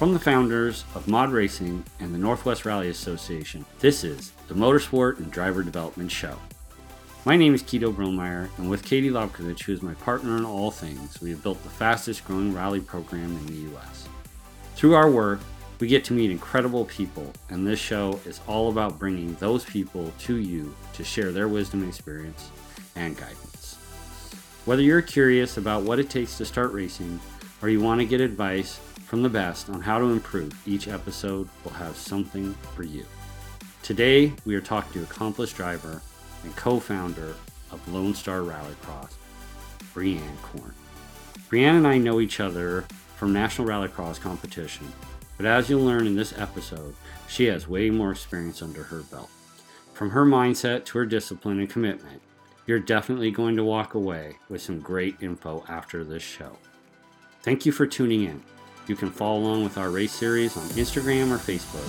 From the founders of MODD Racing and the Northwest Rally Association, this is the Motorsport and Driver Development Show. My name is Keto Brillmeyer, and with Katie Lobkovich, who is my partner in all things, we have built the fastest growing rally program in the U.S. Through our work, we get to meet incredible people, and this show is all about bringing those people to you to share their wisdom, experience, and guidance. Whether you're curious about what it takes to start racing, or you want to get advice from the best on how to improve, each episode will have something for you. Today, we are talking to accomplished driver and co founder of Lone Star Rallycross, Breanne Corn. Breanne and I know each other from National Rallycross competition, but as you'll learn in this episode, she has way more experience under her belt. From her mindset to her discipline and commitment, you're definitely going to walk away with some great info after this show. Thank you for tuning in. You can follow along with our race series on Instagram or Facebook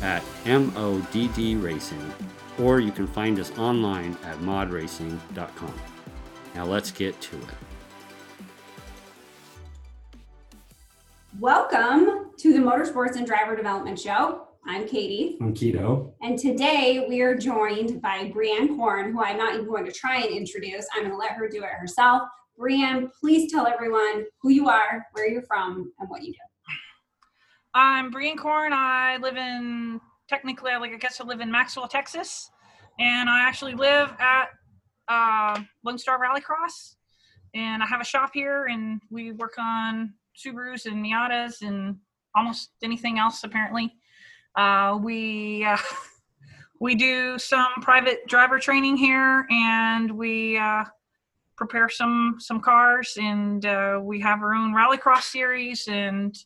at MODD Racing, or you can find us online at modracing.com. Now let's get to it. Welcome to the Motorsports and Driver Development Show. I'm Katie. I'm Keto. And today we are joined by Breanne Corn, who I'm not even going to try and introduce. I'm going to let her do it herself. Breanne, please tell everyone who you are, where you're from, and what you do. I'm Breanne Corn. I live in technically, like I guess I live in Maxwell, Texas, and I actually live at uh, Lone Star Rallycross, and I have a shop here, and we work on Subarus and Miatas and almost anything else apparently. Uh, we uh, we do some private driver training here, and we uh, prepare some some cars, and uh, we have our own rallycross series, and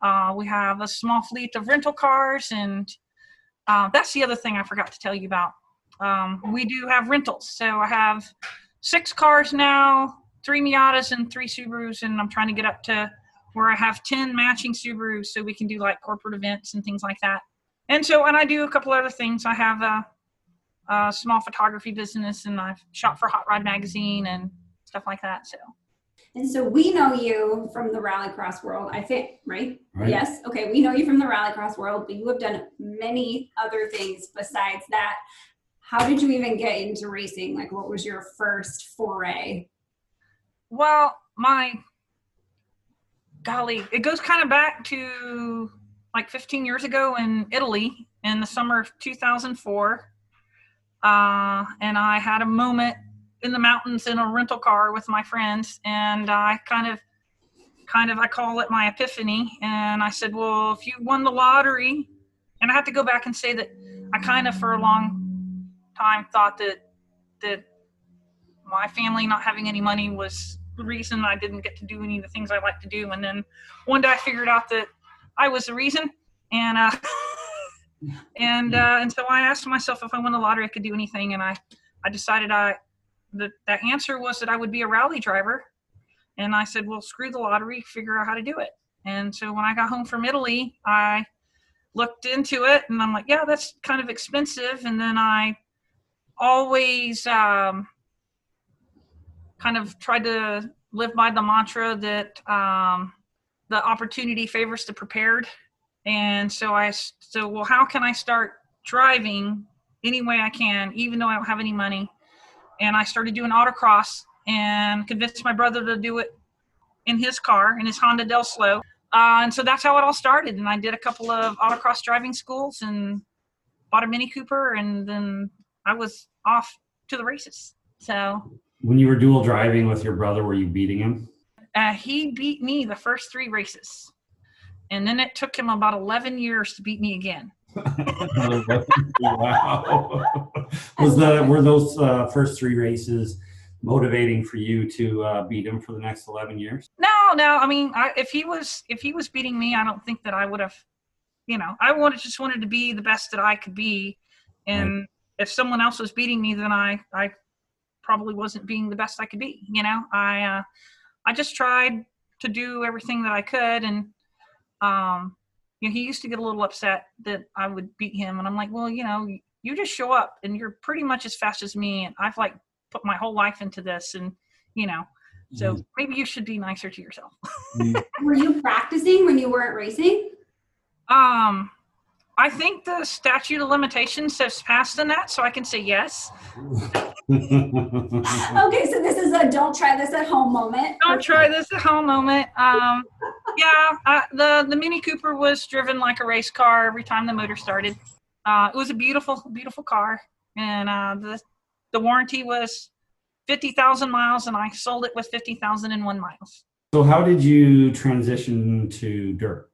uh, we have a small fleet of rental cars, and uh, that's the other thing I forgot to tell you about. Um, we do have rentals, so I have six cars now, three Miatas and three Subarus, and I'm trying to get up to where I have 10 matching Subarus so we can do like corporate events and things like that. And so, and I do a couple other things. I have a, a small photography business and I've shot for Hot Rod Magazine and stuff like that. So, And so we know you from the rallycross world, I think, right? Right. Yes. Okay. We know you from the rallycross world, but you have done many other things besides that. How did you even get into racing? Like, what was your first foray? well, my golly, it goes kind of back to like 15 years ago in Italy in the summer of 2004. Uh, and I had a moment in the mountains in a rental car with my friends, and I kind of, kind of, I call it my epiphany. And I said, well, if you won the lottery, and I have to go back and say that I kind of, for a long time, thought that that my family not having any money was the reason I didn't get to do any of the things I like to do. And then one day I figured out that I was the reason. And uh, and uh, and so I asked myself if I won the lottery, I could do anything. And I I decided I the the answer was that I would be a rally driver. And I said, well, screw the lottery, figure out how to do it. And so when I got home from Italy, I looked into it, and I'm like, yeah, that's kind of expensive. And then I always um, kind of tried to live by the mantra that um, the opportunity favors the prepared. And so I, so well, how can I start driving any way I can, even though I don't have any money? And I started doing autocross and convinced my brother to do it in his car, in his Honda Del Sol. Uh, and so that's how it all started. And I did a couple of autocross driving schools and bought a Mini Cooper, and then I was off to the races. So When you were dual driving with your brother, were you beating him? uh, he beat me the first three races. And then it took him about 11 years to beat me again. wow. Was the were those uh, first three races motivating for you to uh, beat him for the next eleven years? No, no. I mean, I, if he was if he was beating me, I don't think that I would have. You know, I wanted just wanted to be the best that I could be, and if someone else was beating me, then I I probably wasn't being the best I could be. You know, I uh, I just tried to do everything that I could, and um, you know, he used to get a little upset that I would beat him, and I'm like, well, you know, you just show up, and you're pretty much as fast as me, and I've like put my whole life into this, and you know, so maybe you should be nicer to yourself. Were you practicing when you weren't racing? Um, I think the statute of limitations has passed in that, so I can say yes. Okay, so this is a don't try this at home moment. Don't try this at home moment. Um, yeah, uh, the the Mini Cooper was driven like a race car every time the motor started. Uh, it was a beautiful, beautiful car, and uh, the the warranty was fifty thousand miles, and I sold it with fifty thousand and one miles. so how did you transition to dirt?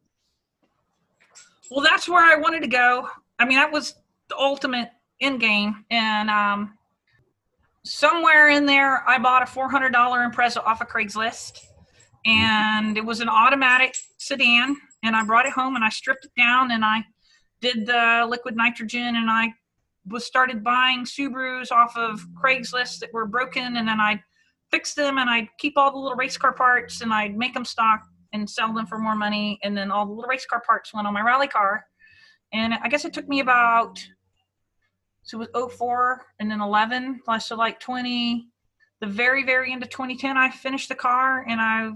Well, that's where I wanted to go. I mean, that was the ultimate end game, and um, somewhere in there, I bought a four hundred dollar Impreza off of Craigslist, and it was an automatic sedan. And I brought it home, and I stripped it down, and I did the liquid nitrogen, and I was started buying Subarus off of Craigslist that were broken, and then I fixed them, and I'd keep all the little race car parts, and I'd make them stock and sell them for more money. And then all the little race car parts went on my rally car. And I guess it took me about, so it was 04 and then 11, plus so like 20, the very, very end of 2010, I finished the car and I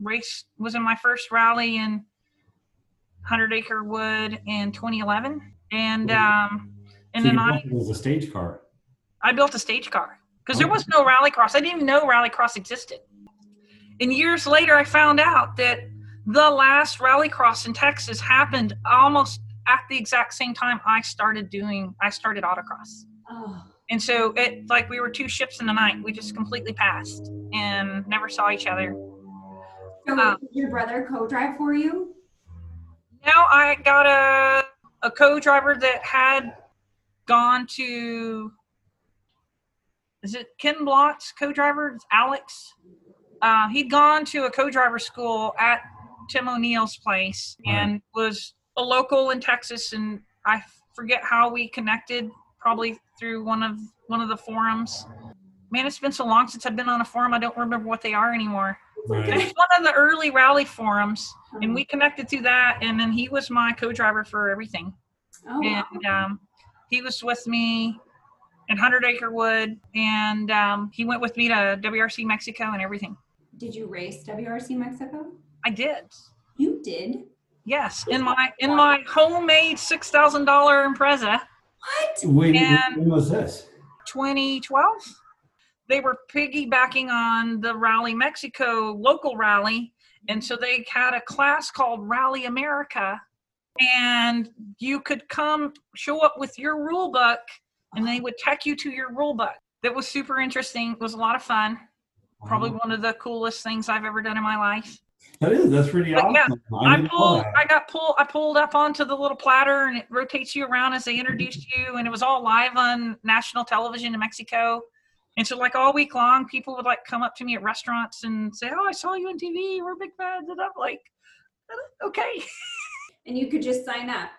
raced, was in my first rally in 100 Acre Wood in 2011. And, um, and So then I, built it as a stage car. I built a stage car because there was no rallycross. I didn't even know rallycross existed. And years later, I found out that the last rallycross in Texas happened almost at the exact same time I started doing, I started autocross. Oh, And so it, like we were two ships in the night. We just completely passed and never saw each other. so Uh, did your brother co-drive for you? Now I got a, a co-driver that had gone to, is it Ken Block's co-driver? It's Alex. Uh, he'd gone to a co-driver school at Tim O'Neill's place and was a local in Texas. And I forget how we connected, probably through one of one of the forums. Man, it's been so long since I've been on a forum. I don't remember what they are anymore. Right. It's one of the early rally forums and we connected through that and then he was my co-driver for everything Oh, wow. and um, he was with me in 100 acre wood and um, he went with me to wrc mexico and everything Did you race WRC Mexico? i did You did. Yes in my in my homemade $6000 impreza. What? Wait, And- when was this? 2012 they were piggybacking on the rally mexico local rally. And so they had a class called rally america. And you could come show up with your rule book and they would take you to your rule book. That was super interesting. It was a lot of fun. Probably one of the coolest things i've ever done in my life That is. That's pretty But yeah, awesome. I pulled. I got pulled, I pulled up onto the little platter and it rotates you around as they introduced you. And it was all live on national television in Mexico. And so like all week long, people would like come up to me at restaurants and say, oh, I saw you on TV. We're big fans. And I'm like, "Uh, okay. And you could just sign up.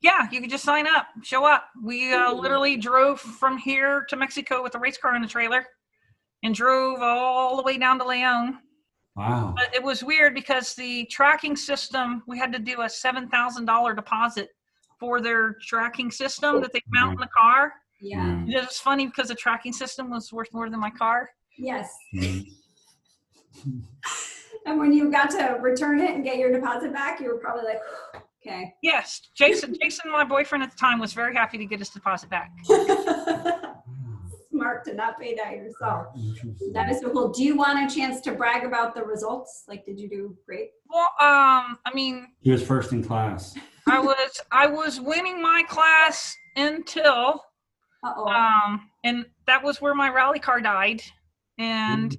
Yeah, you could just sign up, show up. We uh, literally drove from here to Mexico with a race car in the trailer and drove all the way down to Leon. Wow. But it was weird because the tracking system, we had to do a seven thousand dollar deposit for their tracking system that they mount in the car. Yeah. Yeah. It was funny because the tracking system was worth more than my car. Yes. Mm. And when you got to return it and get your deposit back, you were probably like, okay. Yes, Jason, Jason, my boyfriend at the time, was very happy to get his deposit back. Smart to not pay that yourself. Interesting. That is so cool. Do you want a chance to brag about the results? Like, did you do great? Well, um, I mean, He was first in class. I was I was winning my class until Uh oh. um, and that was where my rally car died, and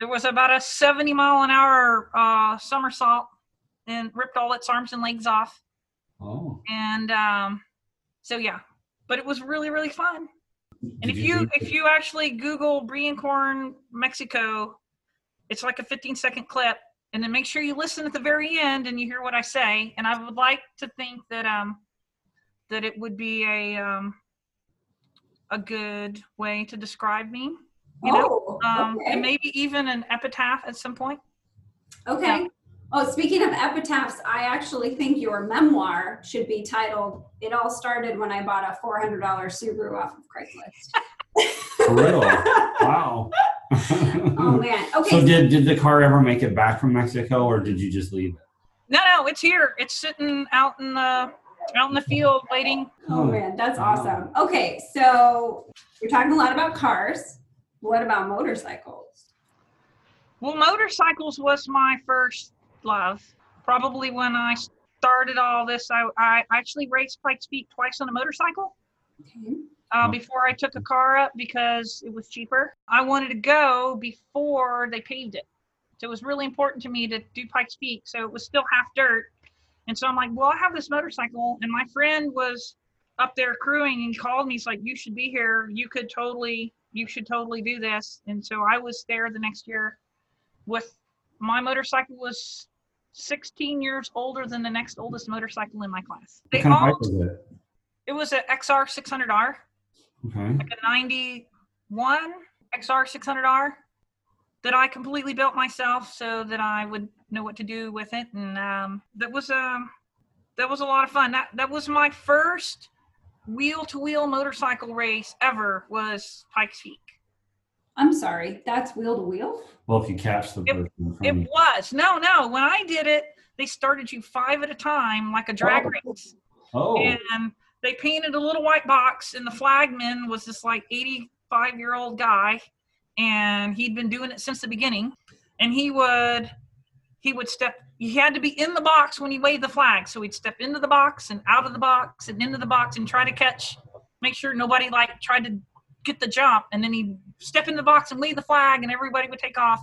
there was about a 70 mile an hour uh, somersault and ripped all its arms and legs off. Oh. And um, so yeah, but it was really really fun. And if you if you actually Google Breanne Corn Mexico, it's like a 15 second clip, and then make sure you listen at the very end and you hear what I say. And I would like to think that um that it would be a um a good way to describe me. You know, oh, um, okay. and maybe even an epitaph at some point. Okay. Oh, speaking of epitaphs, I actually think your memoir should be titled "It All Started When I Bought a $400 Subaru Off of Craigslist." For real? Wow. oh man. Okay. So did did the car ever make it back from Mexico, or did you just leave it? No, no, it's here. It's sitting out in the out in the field waiting. Oh, oh. man, that's awesome. Okay, so you're talking a lot about cars. What about motorcycles? Well, motorcycles was my first love. Probably when I started all this, I, I actually raced Pikes Peak twice on a motorcycle Okay. uh, Oh. before I took a car up because it was cheaper. I wanted to go before they paved it. So it was really important to me to do Pikes Peak. So it was still half dirt. And so I'm like, well, I have this motorcycle. And my friend was up there crewing and called me. He's like, you should be here. You could totally, you should totally do this. And so I was there the next year with my motorcycle was 16 years older than the next oldest motorcycle in my class. They What kind of bike was it? it was an XR 600R Okay. like a 91 XR 600R that I completely built myself so that I would know what to do with it. And um, that was um, that was a lot of fun. That that was my first wheel to wheel motorcycle race ever was Pikes Peak. I'm sorry, that's wheel to wheel? Well, if you catch the It- person in It was no no when I did it they started you five at a time like a drag Oh. race. Oh. and they painted a little white box and the flagman was this like 85 year old guy and he'd been doing it since the beginning and he would he would step he had to be in the box when he waved the flag so he'd step into the box and out of the box and into the box and try to catch make sure nobody like tried to get the jump and then he'd step in the box and wave the flag and everybody would take off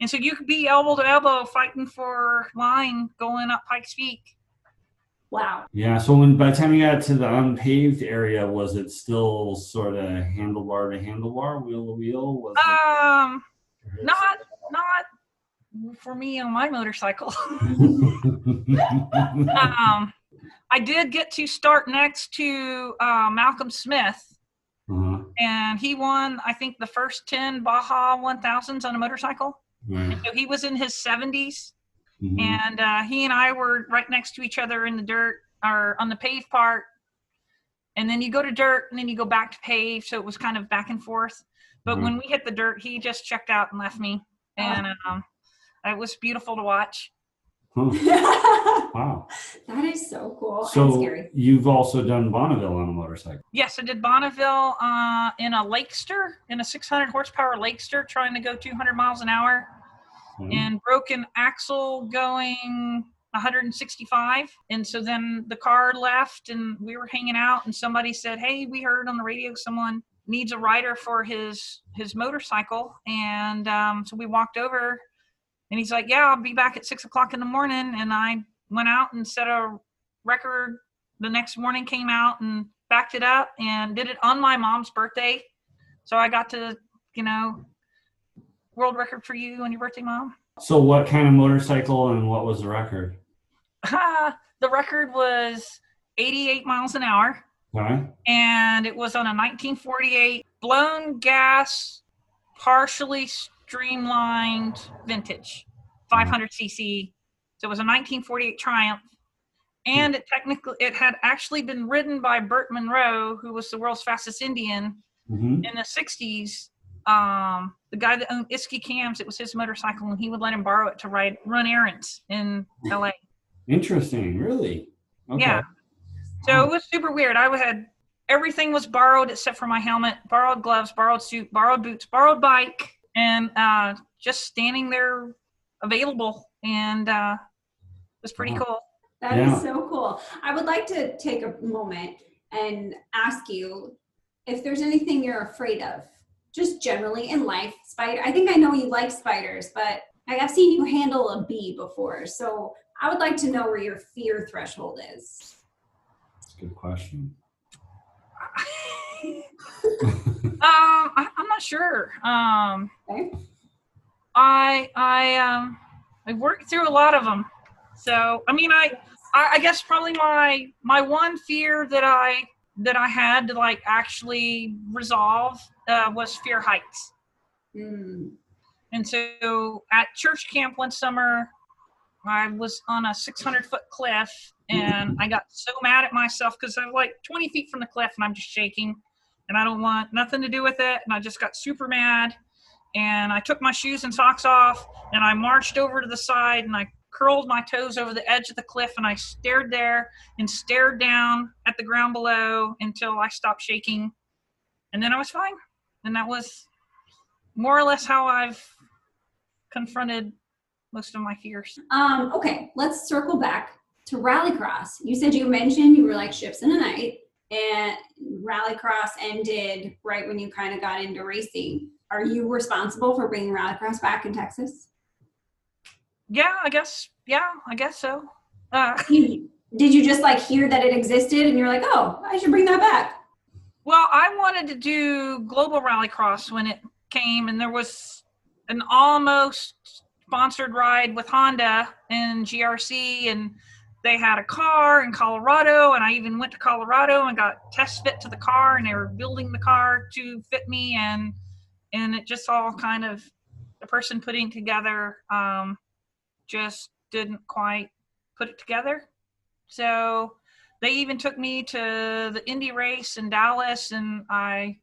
and so you could be elbow to elbow fighting for line going up pikes peak Wow. Yeah. So when by the time you got to the unpaved area, was it still sort of handlebar to handlebar, wheel to wheel? Was um it? not not for me on my motorcycle. um, I did get to start next to uh, Malcolm Smith. And he won, I think, the first 10 Baja 1000s on a motorcycle. Right. So he was in his 70s, Mhm. and uh, he and I were right next to each other in the dirt or on the paved part. And then you go to dirt, and then you go back to pave, so it was kind of back and forth. But Mhm. when we hit the dirt, he just checked out and left me, and um, it was beautiful to watch. Huh. Wow. That is so cool and So scary. you've also done Bonneville on a motorcycle. Yes, I did Bonneville uh, in a Lakester, in a 600 horsepower Lakester, trying to go 200 miles an hour, Mhm. and broken axle going 165. And so then the car left, and we were hanging out, and somebody said, "Hey, we heard on the radio someone needs a rider for his his motorcycle," and um, so we walked over, and he's like, "Yeah, I'll be back at six o'clock in the morning," and I went out and set a record the next morning came out and backed it up and did it on my mom's birthday. So I got to, you know, world record for you on your birthday, mom. So what kind of motorcycle and what was the record? the record was 88 miles an hour Okay. and it was on a 1948 blown gas, partially streamlined vintage 500cc. So it was a 1948 Triumph. And it technically, it had actually been ridden by Burt Munro, who was the world's fastest Indian hmm in the 60s um the guy that owned Isky Cams it was his motorcycle and he would let him borrow it to ride run errands in LA Interesting. Really. Okay. yeah so it was super weird I had everything was borrowed except for my helmet borrowed gloves borrowed suit borrowed boots borrowed bike and uh just standing there available and uh it was pretty Wow. cool That is Yeah. so cool. I would like to take a moment and ask you if there's anything you're afraid of, just generally in life. Spider. I think I know you like spiders, but I have seen you handle a bee before. So I would like to know where your fear threshold is. That's a good question. um I, i'm not sure um Okay. i i um i worked through a lot of them so i mean i i, I guess probably my my one fear that i that i had to like actually resolve uh, was fear heights Mm. and so at church camp one summer, I was on a 600 foot cliff and I got so mad at myself because I'm like 20 feet from the cliff and I'm just shaking and I don't want nothing to do with it. And I just got super mad and I took my shoes and socks off and I marched over to the side and I curled my toes over the edge of the cliff and I stared there and stared down at the ground below until I stopped shaking. And then I was fine. And that was more or less how I've confronted most of my fears. Um, okay, let's circle back to Rallycross. You said you mentioned you were like ships in the night, and Rallycross ended right when you kind of got into racing. Are you responsible for bringing Rallycross back in Texas? Yeah, I guess. Yeah, I guess so. Uh, did you just like hear that it existed and you're like, oh, I should bring that back? well, I wanted to do Global Rallycross when it came, and there was an almost sponsored ride with Honda and GRC, and they had a car in Colorado, and I even went to Colorado and got test fit to the car, and they were building the car to fit me, and and it just all kind of the person putting together um, just didn't quite put it together. So they even took me to the Indy race in Dallas, and I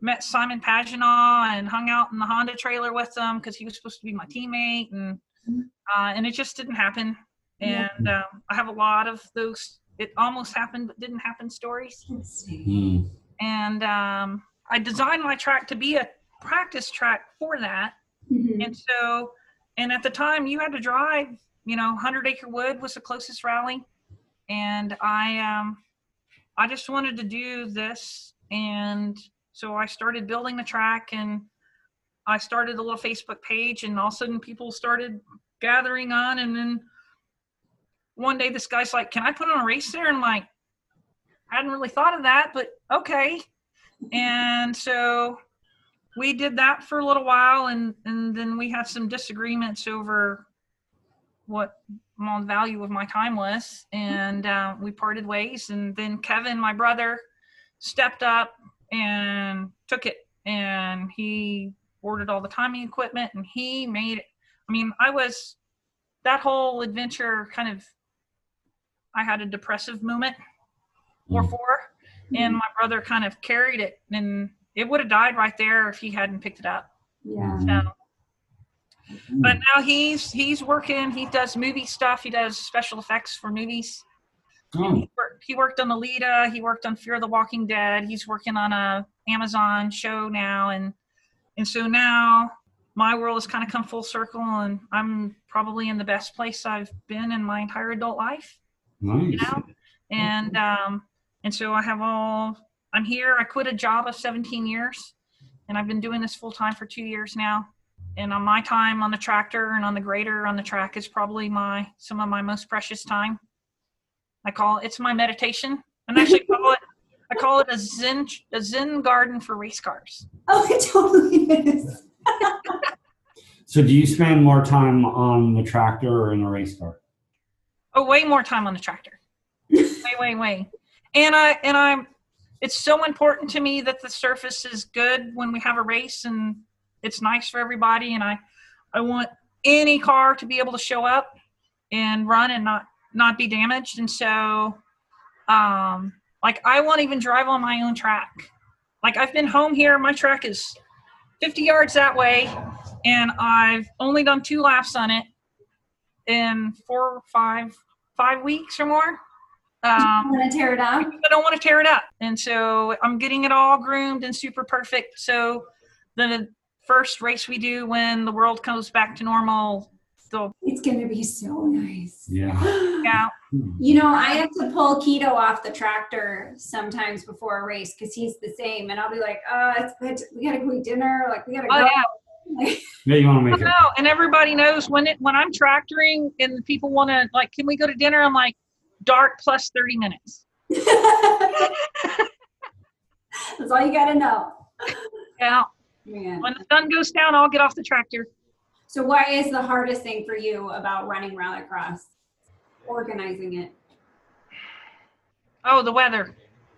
met Simon Pagenaud and hung out in the Honda trailer with him because he was supposed to be my teammate, and uh, and it just didn't happen. Yeah. And um, I have a lot of those. It almost happened but didn't happen stories. Hmm. And um, I designed my track to be a practice track for that. Mhm. And so, and at the time, you had to drive. You know, Hundred Acre Wood was the closest rally, and I, um, I just wanted to do this, and so I started building the track, and I started a little Facebook page, and all of a sudden, people started gathering on, and then one day, this guy's like, "Can I put on a race there?" And I'm like, I hadn't really thought of that, but okay. And so we did that for a little while and and then we had some disagreements over what my value of my time was and uh, we parted ways and then kevin my brother stepped up and took it and he ordered all the timing equipment and he made it i mean i was that whole adventure kind of i had a depressive moment or Mm. four and mm. my brother kind of carried it and it would have died right there if he hadn't picked it up Yeah. Mm. so mm. but now he's he's working he does movie stuff he does special effects for movies Oh, he, worked, he worked on Alita. He worked on Fear the Walking Dead. He's working on a Amazon show now, and and so now my world has kind of come full circle, and I'm probably in the best place I've been in my entire adult life. Nice. You know, and um, and so I have all. I'm here. I quit a job of 17 years, and I've been doing this full time for two years now. And on my time on the tractor and on the grader on the track is probably my some of my most precious time. I call it, it's my meditation, and actually call it I call it a zen a zen garden for race cars. Oh, it totally is. So, do you spend more time on the tractor or in a race car? Oh, way more time on the tractor. way, way, way. And I and I'm. It's so important to me that the surface is good when we have a race, and it's nice for everybody. And I, I want any car to be able to show up and run and not not be damaged. And so, um, like I won't even drive on my own track. Like I've been home here. My track is 50 yards that way, and I've only done two laps on it in four, five, five weeks or more. I'm Um, gonna tear it up. I don't want to tear it up, and so I'm getting it all groomed and super perfect. So the first race we do when the world comes back to normal, they'll It's gonna be so nice. Yeah. yeah. You know, I have to pull Keto off the tractor sometimes before a race because he's the same, and I'll be like, "Oh, it's good. We gotta go eat dinner. Like, we gotta Oh go." yeah. Like, Yeah, you want to make it. know, and everybody knows when it when I'm tractoring and people want to like, can we go to dinner? I'm like, dark plus 30 minutes. That's all you gotta know. Yeah. Man. When the sun goes down, I'll get off the tractor. So, what is the hardest thing for you about running rallycross? Organizing it. Oh, the weather.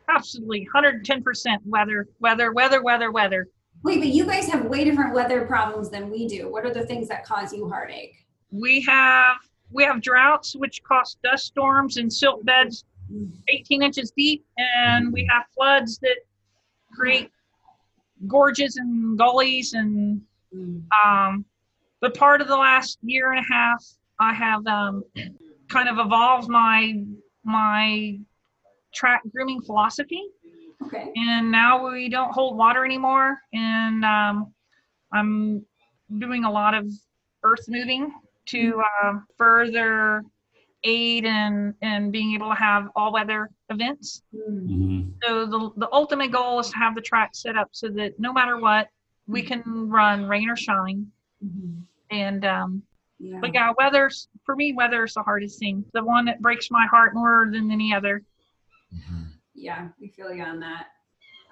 Absolutely, 110% weather, weather, weather, weather, weather. Wait, but you guys have way different weather problems than we do. What are the things that cause you heartache? We have we have droughts, which cause dust storms and silt beds 18 inches deep, and we have floods that create gorges and gullies and Mm. um, but part of the last year and a half I have um, kind of evolved my my track grooming philosophy, Okay. and now we don't hold water anymore. And um, I'm doing a lot of earth moving to uh, further aid in in being able to have all weather events. Mm. Mhm. So the the ultimate goal is to have the track set up so that no matter what, we can run rain or shine. Mhm. And um, Yeah. but yeah, weather's for me, weather's the hardest thing. The one that breaks my heart more than any other. Yeah, we feel you on that.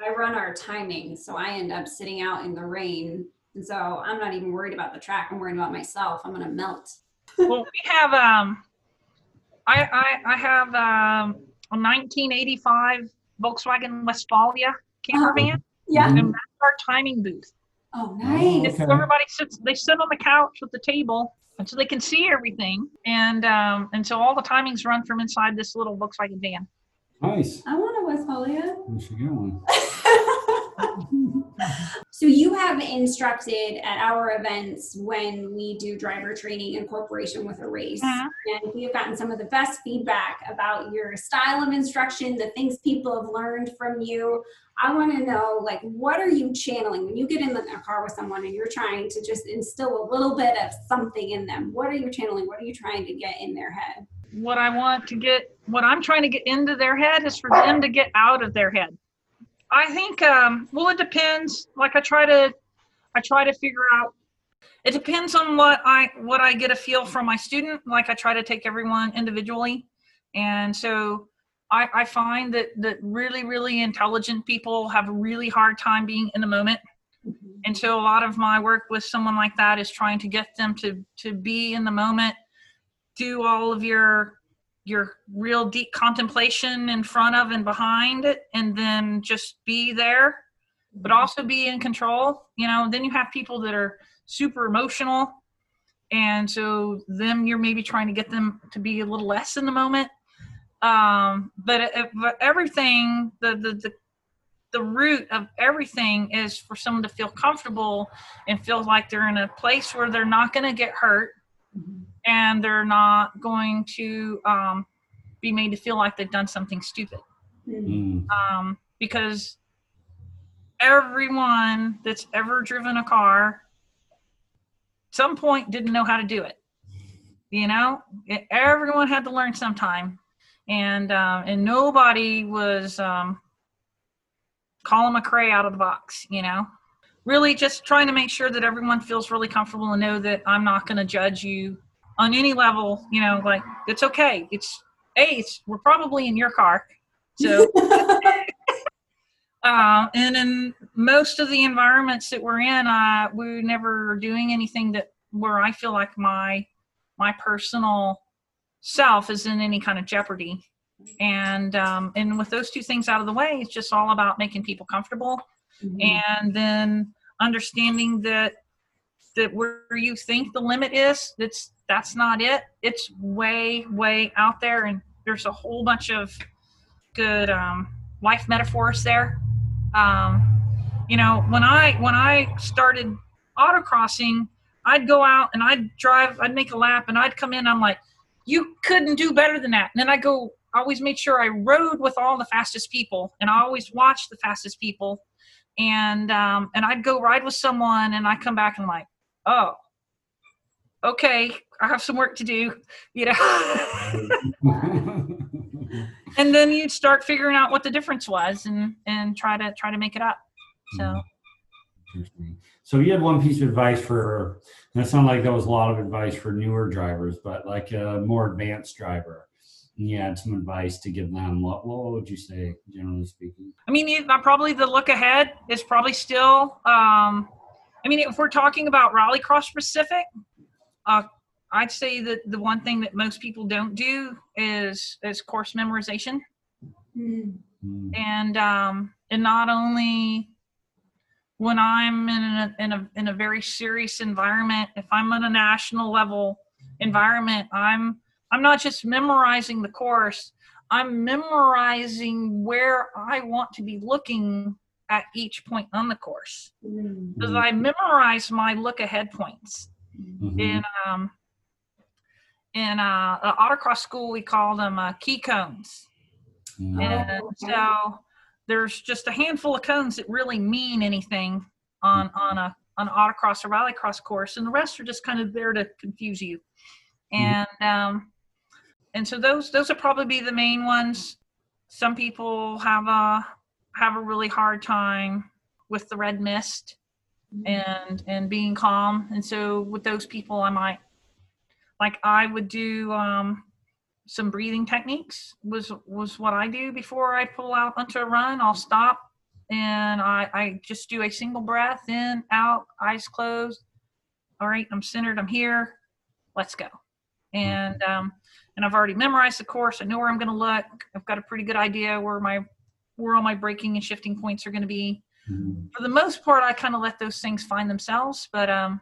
I run our timing, so I end up sitting out in the rain. And so I'm not even worried about the track. I'm worried about myself. I'm gonna melt. well, we have um, I I, I have um, a 1985 Volkswagen Westfalia camper Oh. van, Yeah. and that's our timing booth. Oh, Oh, nice. So Okay. everybody sits, they sit on the couch with the table, and so they can see everything. And um, and so all the timings run from inside this little Volkswagen van. Nice. I want a Westfalia. We should get one. so you have instructed at our events when we do driver training in cooperation with a race Mhm. and we have gotten some of the best feedback about your style of instruction the things people have learned from you i want to know like what are you channeling when you get in a car with someone and you're trying to just instill a little bit of something in them what are you channeling what are you trying to get in their head What I want to get, what I'm trying to get into their head is for them to get out of their head. I think, um, well, it depends. Like I try to, I try to figure out. It depends on what I what I get a feel from my student. Like I try to take everyone individually, and so I, I find that that really really intelligent people have a really hard time being in the moment. and so a lot of my work with someone like that is trying to get them to to be in the moment do all of your your real deep contemplation in front of and behind it and then just be there but mm-hmm. also be in control you know then you have people that are super emotional. And so then you're maybe trying to get them to be a little less in the moment. Um but, it, but everything the, the the the root of everything is for someone to feel comfortable and feel like they're in a place where they're not going to get hurt mm-hmm. And they're not going to um, be made to feel like they've done something stupid. Mm. um, because everyone that's ever driven a car some point didn't know how to do it. You know? It- everyone had to learn sometime. And um, and nobody was um, Colin McRae out of the box you know? Really just trying to make sure that everyone feels really comfortable and know that i'm not going to judge you on any level you know like it's okay. It's hey we're probably in your car. So um, and in most of the environments that we're in, uh, we're never doing anything that where I feel like my my personal self is in any kind of jeopardy. And um, and with those two things out of the way, it's just all about making people comfortable and then understanding that that where you think the limit is, that's that's not it. It's way way out there, and there's a whole bunch of good um, life metaphors there. Um, you know when i when i started autocrossing i'd go out and i'd drive i'd make a lap and i'd come in i'm like you couldn't do better than that. And then i go always made sure i rode with all the fastest people and i always watched the fastest people. And um, and i'd go ride with someone and i come back and I'm like oh okay i have some work to do you know and then you'd start figuring out what the difference was and and try to try to make it up so Interesting. So you had one piece of advice for, it sounded like that was a lot of advice for newer drivers, but like a more advanced driver. And you had some advice to give them. What, what would you say, generally speaking? i mean you- probably the look ahead is probably still um i mean if we're talking about rallycross specific uh i'd say that the one thing that most people don't do is is course memorization Mm. And um and not only when i'm in a in a in a very serious environment if i'm in a national level environment i'm i'm not just memorizing the course i'm memorizing where i want to be looking at each point on the course Mm. because i memorize my look ahead points Mhm. and um in uh, the autocross school, we call them uh, key cones. Mm. And Oh, so there's just a handful of cones that really mean anything on on a on an autocross or rallycross course, and the rest are just kind of there to confuse you. And um, and so those those would probably be the main ones. Some people have a have a really hard time with the red mist and and being calm and so with those people i might like i would do um some breathing techniques was was what i do before i pull out onto a run. I'll stop and i i just do a single breath in out eyes closed. All right i'm centered i'm here. Let's go. And um and i've already memorized the course. I know where i'm going to look. I've got a pretty good idea where my where all my braking and shifting points are going to be. Mm. for the most part i kind of let those things find themselves but um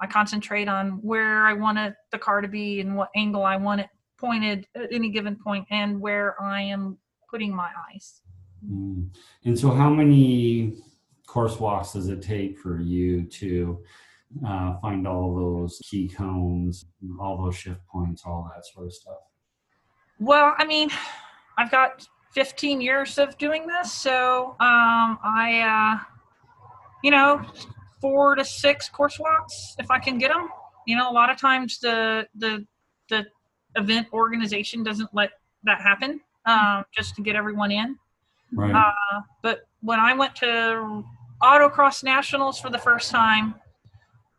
i concentrate on where i want it, the car to be and what angle i want it pointed at any given point and where i am putting my eyes Mm. And so, how many course walks does it take for you to uh, find all those key cones, all those shift points, all that sort of stuff? well i mean i've got 15 years of doing this so um i uh you know four to six course walks if i can get them you know a lot of times the the the event organization doesn't let that happen um, just to get everyone in Right. Uh, but when I went to autocross nationals for the first time,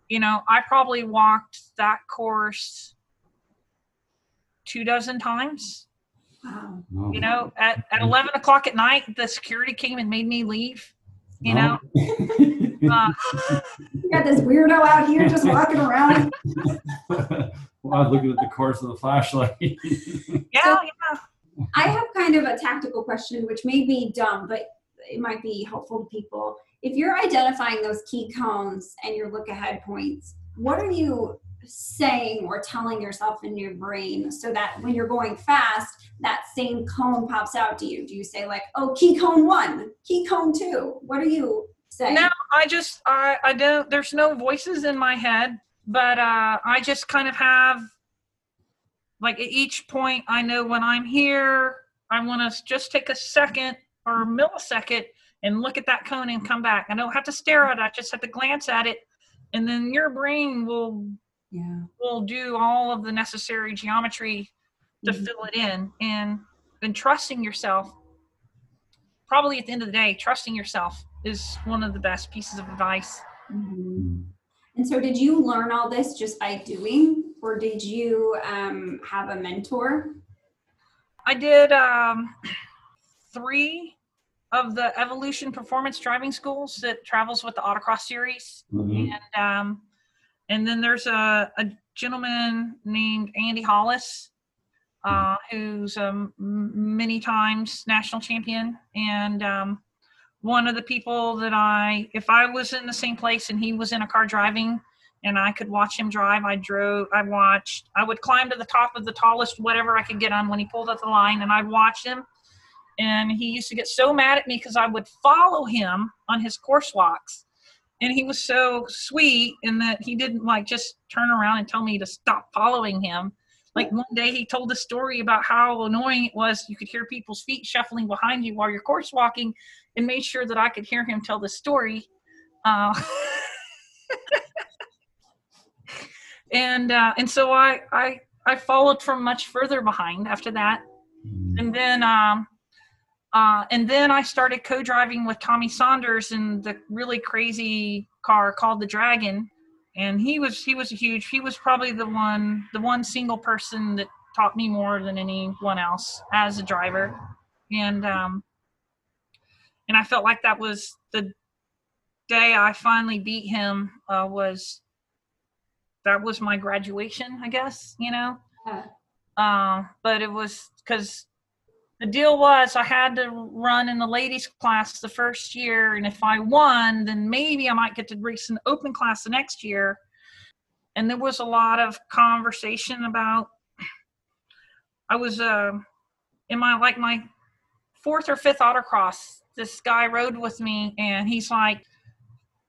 you know, I probably walked that course two dozen times. Wow. You know, at, at 11 o'clock at night, the security came and made me leave. You know, No. uh, You got this weirdo out here just walking around. well, I was looking at the course of the flashlight. yeah, yeah. I have kind of a tactical question, which may be dumb, but it might be helpful to people. If you're identifying those key cones and your look ahead points, what are you saying or telling yourself in your brain so that when you're going fast, that same cone pops out to you? Do you say, like, oh, key cone one, key cone two? What are you saying? No, I just I I don't. There's no voices in my head, but uh, I just kind of have like at each point I know when I'm here. I want to just take a second or a millisecond and look at that cone and come back. I don't have to stare at it. I just have to glance at it, and then your brain will Yeah. will do all of the necessary geometry to Mhm. fill it in and and trusting yourself probably at the end of the day trusting yourself is one of the best pieces of advice Mhm. And so, did you learn all this just by doing, or did you um, have a mentor? i did um, three of the evolution performance driving schools that travels with the autocross series Mhm. and um, and then there's a, a gentleman named Andy Hollis, uh, who's um, many times national champion, and um, one of the people that I, if I was in the same place and he was in a car driving, and I could watch him drive, I drove, I watched, I would climb to the top of the tallest whatever I could get on when he pulled up the line, and I'd watch him. And he used to get so mad at me because I would follow him on his course walks. And he was so sweet in that he didn't like just turn around and tell me to stop following him. Like one day he told a story about how annoying it was. You could hear people's feet shuffling behind you while you're course walking and made sure that i could hear him tell the story uh, and uh, and so I, I i followed from much further behind after that Mhm. and then um uh, and then I started co-driving with Tommy Saunders in the really crazy car called the Dragon, and he was he was a huge. He was probably the one the one single person that taught me more than anyone else as a driver, and um, and I felt like that was the day I finally beat him uh, was that was my graduation, I guess you know. Yeah. Um, but it was because the deal was I had to run in the ladies class the first year, and if I won, then maybe I might get to race in open class the next year. And there was a lot of conversation about. I was uh, in my like my fourth or fifth autocross. This guy rode with me, and he's like,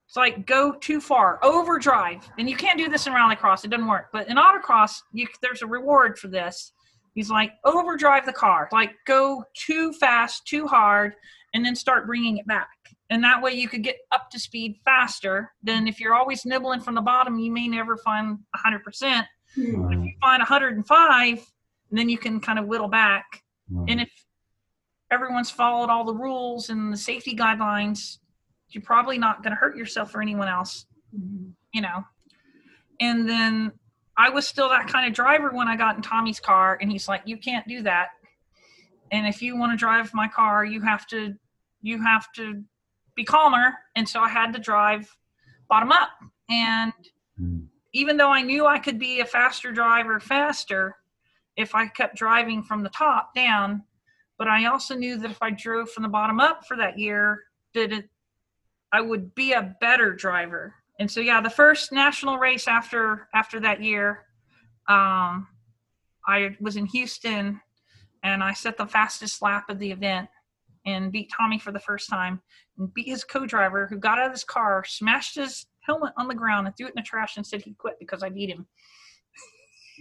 It's like go too far, overdrive, and you can't do this in rallycross. It doesn't work. But in autocross, you, there's a reward for this. He's like overdrive the car, like go too fast, too hard, and then start bringing it back. And that way you could get up to speed faster than if you're always nibbling from the bottom, you may never find 100%. Hmm. If you find 105, then you can kind of whittle back. And if everyone's followed all the rules and the safety guidelines, you're probably not going to hurt yourself or anyone else, Mhm. you know. And then I was still that kind of driver when I got in Tommy's car, and he's like, "You can't do that. And if you want to drive my car, you have to, you have to be calmer." And so I had to drive bottom up, and Mm. even though I knew I could be a faster driver faster if I kept driving from the top down, but I also knew that if I drove from the bottom up for that year, that it, I would be a better driver. And so yeah, the first national race after after that year, um, I was in Houston, and I set the fastest lap of the event and beat Tommy for the first time and beat his co-driver who got out of his car, smashed his helmet on the ground and threw it in the trash and said he quit because I beat him.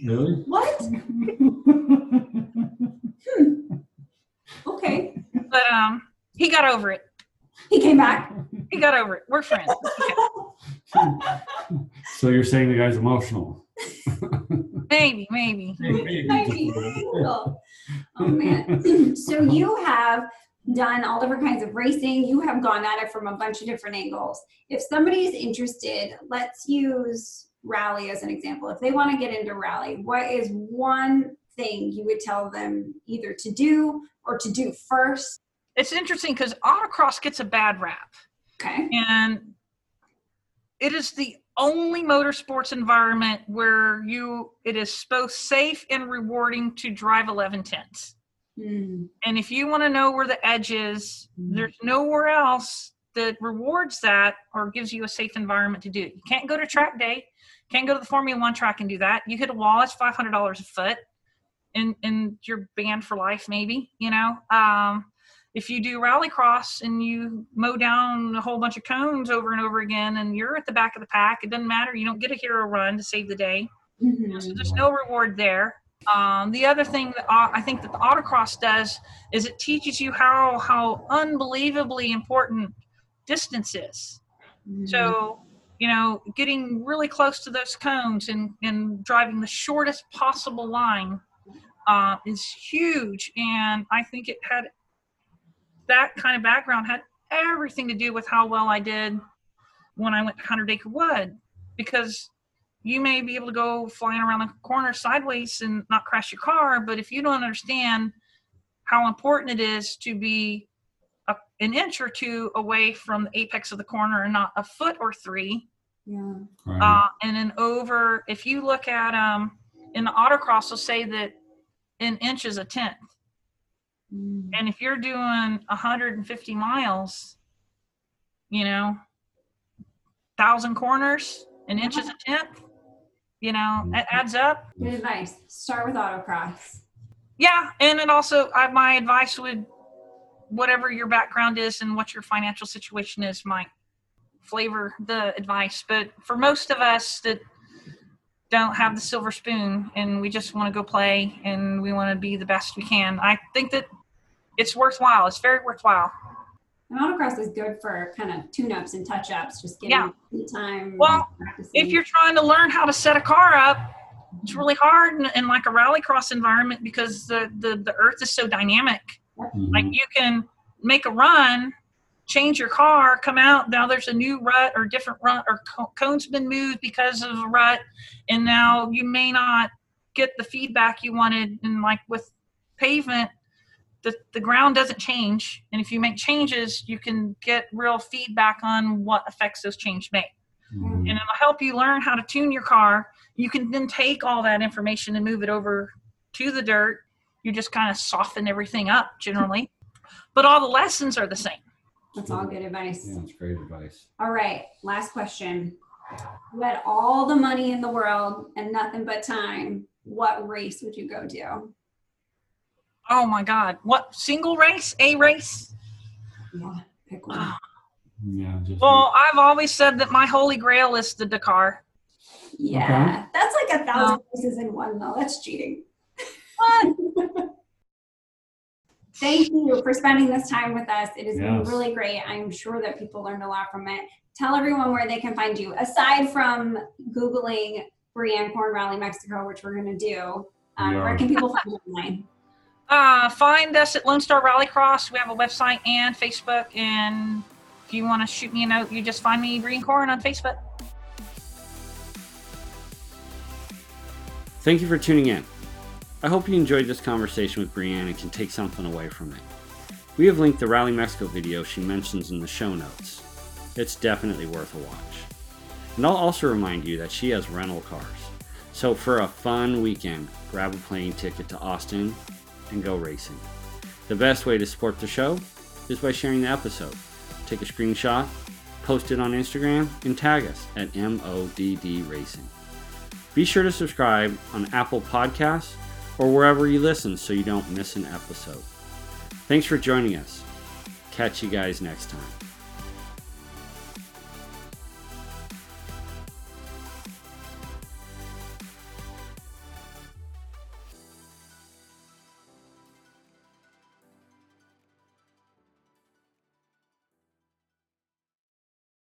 Really? What? Okay. But um, he got over it. He came back. He got over it. We're friends. Okay. So you're saying the guy's emotional? Maybe, maybe. Maybe. Cool. Oh man. so you have done all different kinds of racing. You have gone at it from a bunch of different angles. If somebody is interested, let's use rally as an example. If they want to get into rally, what is one thing you would tell them either to do or to do first? It's interesting because autocross gets a bad rap, Okay. and it is the only motorsports environment where you it is both safe and rewarding to drive 11 tenths. Hmm. And if you want to know where the edge is, Mhm. there's nowhere else that rewards that or gives you a safe environment to do it. You can't go to track day, can't go to the Formula One track and do that. You hit a wall, it's five hundred dollars a foot, and and you're banned for life, maybe. You know, um, if you do rallycross and you mow down a whole bunch of cones over and over again, and you're at the back of the pack, it doesn't matter. You don't get a hero run to save the day. Mhm. So there's no reward there. Um, the other thing that I think that the autocross does is it teaches you how how unbelievably important distance is. Mhm. So you know, getting really close to those cones and and driving the shortest possible line uh, is huge. And I think it had that kind of background had everything to do with how well I did when I went to Hundred Acre Wood because you may be able to go flying around the corner sideways and not crash your car, but if you don't understand how important it is to be a, an inch or two away from the apex of the corner and not a foot or three, yeah. uh, and then over, if you look at um, in the autocross, they'll say that an inch is a tenth. Mhm. And if you're doing 150 miles, you know, thousand corners, an inch is a tenth. You know, it adds up. Good advice. Start with autocross. Yeah, and it also, I, my advice would, whatever your background is and what your financial situation is, might flavor the advice. But for most of us that don't have the silver spoon and we just want to go play and we want to be the best we can, I think that it's worthwhile. It's very worthwhile. And autocross is good for kind of tune-ups and touch-ups, just getting Yeah. time. Well, if you're trying to learn how to set a car up, it's really hard in, in like a rallycross environment because the, the, the earth is so dynamic. Like you can make a run, change your car, come out. Now there's a new rut or different rut or co- cone's been moved because of a rut, and now you may not get the feedback you wanted. And like with pavement, the the ground doesn't change, and if you make changes, you can get real feedback on what effects those changes make Mhm. and it'll help you learn how to tune your car. You can then take all that information and move it over to the dirt. You just kind of soften everything up generally, but all the lessons are the same. That's all good advice. Yeah, that's great advice. All right, last question. You had all the money in the world and nothing but time. What race would you go to? Oh my God. What single race? A race? Yeah, pick one. Ah, Yeah. Just Well, I've always said that my holy grail is the Dakar. Yeah, that's like a thousand races in one, though. That's cheating. What? Thank you for spending this time with us. It has been really great. I'm sure that people learned a lot from it. Tell everyone where they can find you, aside from Googling Breanne Corn Rally Mexico, which we're going to do. Um, We where are. can people find you online? Uh, find us at Lone Star Rallycross. We have a website and Facebook. And if you want to shoot me a note, you just find me Breanne Corn on Facebook. Thank you for tuning in. I hope you enjoyed this conversation with Breanne and can take something away from it. We have linked the Rally Mexico video she mentions in the show notes. It's definitely worth a watch. And I'll also remind you that she has rental cars. So for a fun weekend, grab a plane ticket to Austin and go racing. The best way to support the show is by sharing the episode. Take a screenshot, post it on Instagram, and tag us at MODD Racing. Be sure to subscribe on Apple Podcasts or wherever you listen so you don't miss an episode. Thanks for joining us. Catch you guys next time.